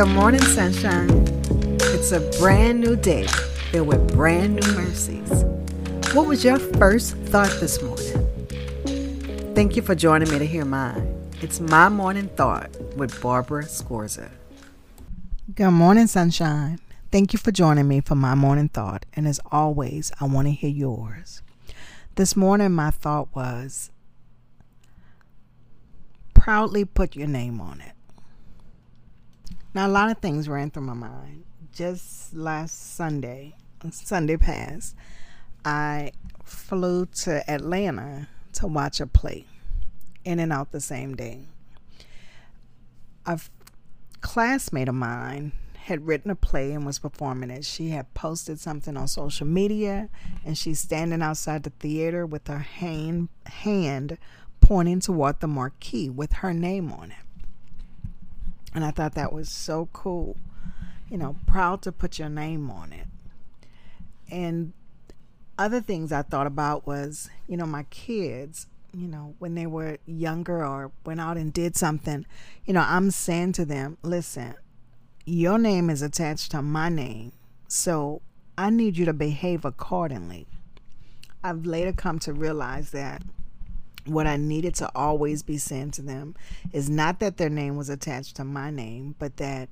Good morning, sunshine. It's a brand new day filled with brand new mercies. What was your first thought this morning? Thank you for joining me to hear mine. It's my morning thought with Barbara Scorza. Good morning, sunshine. Thank you for joining me for my morning thought. And as always, I want to hear yours. This morning, my thought was proudly put your name on it. Now, a lot of things ran through my mind. Just last Sunday, Sunday past, I flew to Atlanta to watch a play, in and out the same day. A classmate of mine had written a play and was performing it. She had posted something on social media, and she's standing outside the theater with her hand, hand pointing toward the marquee with her name on it. And I thought that was so cool. You know, proud to put your name on it. And other things I thought about was, you know, my kids, you know, when they were younger or went out and did something, you know, I'm saying to them, listen, your name is attached to my name. So I need you to behave accordingly. I've later come to realize that what I needed to always be saying to them is not that their name was attached to my name, but that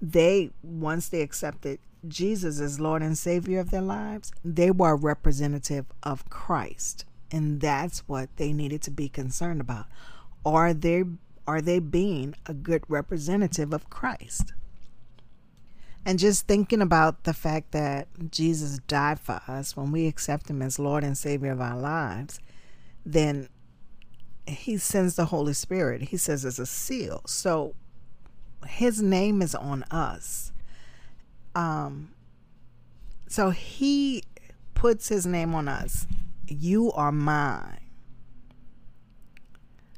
they, once they accepted Jesus as Lord and Savior of their lives, they were a representative of Christ. And that's what they needed to be concerned about. Are they are they being a good representative of Christ? And just thinking about the fact that Jesus died for us when we accept him as Lord and Savior of our lives, then he sends the Holy Spirit. He says it's a seal. So his name is on us. Um so he puts his name on us. You are mine.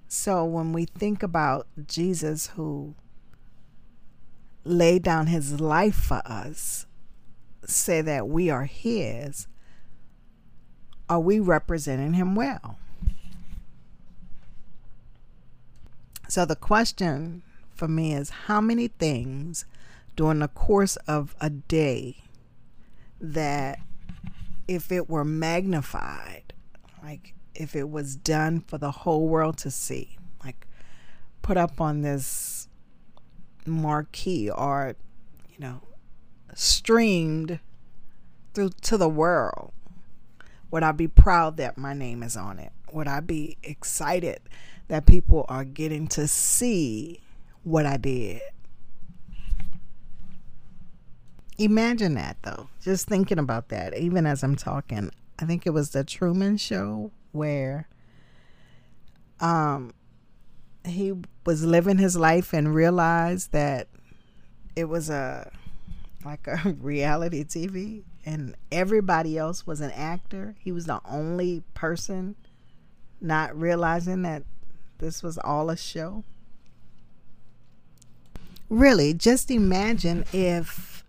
So when we think about Jesus who laid down his life for us, say that we are his, are we representing him well? So the question for me is how many things during the course of a day that if it were magnified, like if it was done for the whole world to see, like put up on this marquee or, you know, streamed through to the world, would I be proud that my name is on it? Would I be excited that people are getting to see what I did. Imagine that though, just thinking about that, even as I'm talking. I think it was the Truman Show where um, he was living his life and realized that it was a like a reality TV and everybody else was an actor. He was the only person not realizing that this was all a show? Really, just imagine if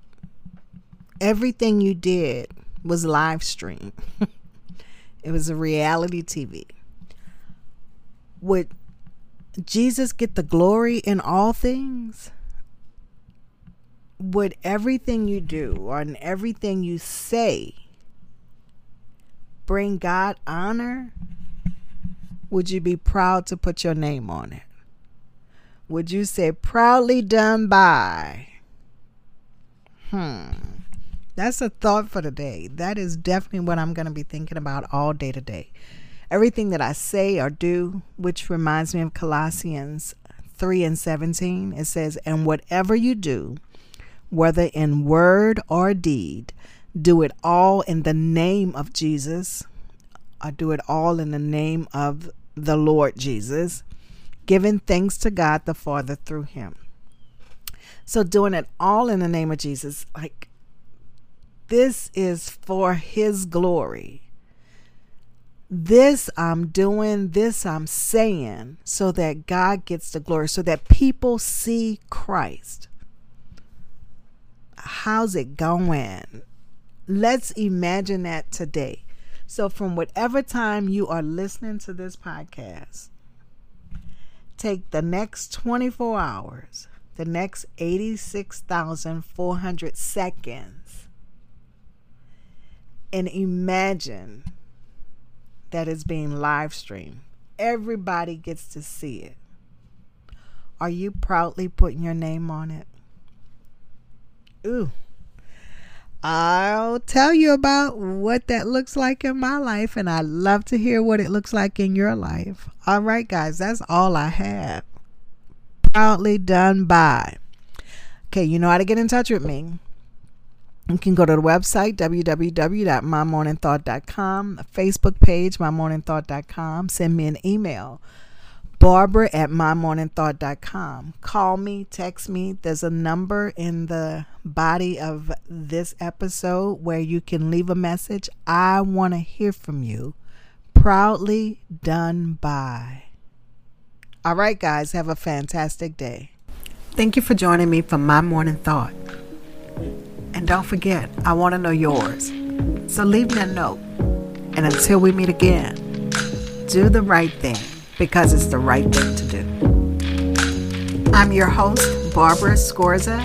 everything you did was live streamed. it was a reality TV. Would Jesus get the glory in all things? Would everything you do in everything you say bring God honor? Would you be proud to put your name on it? Would you say proudly done by? Hmm. That's a thought for the day. That is definitely what I'm going to be thinking about all day today. Everything that I say or do, which reminds me of Colossians 3 and 17, it says, And whatever you do, whether in word or deed, do it all in the name of Jesus, or do it all in the name of the Lord Jesus, giving thanks to God the Father through him. So, doing it all in the name of Jesus, like this is for his glory. This I'm doing, this I'm saying, so that God gets the glory, so that people see Christ. How's it going? Let's imagine that today. So, from whatever time you are listening to this podcast, take the next 24 hours the next 86,400 seconds and imagine that it's being live streamed. Everybody gets to see it. Are you proudly putting your name on it? Ooh. I'll tell you about what that looks like in my life, and I'd love to hear what it looks like in your life. All right, guys, that's all I have. Proudly done by. Okay, you know how to get in touch with me. You can go to the website, www.mymorningthought.com, Facebook page, mymorningthought.com. Send me an email, barbara at mymorningthought.com. Call me, text me. There's a number in the body of this episode where you can leave a message. I want to hear from you. Proudly done by. All right, guys, have a fantastic day. Thank you for joining me for My Morning Thought. And don't forget, I want to know yours. So leave me a note. And until we meet again, do the right thing because it's the right thing to do. I'm your host, Barbara Scorza,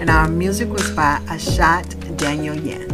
and our music was by Ashot Danielyan.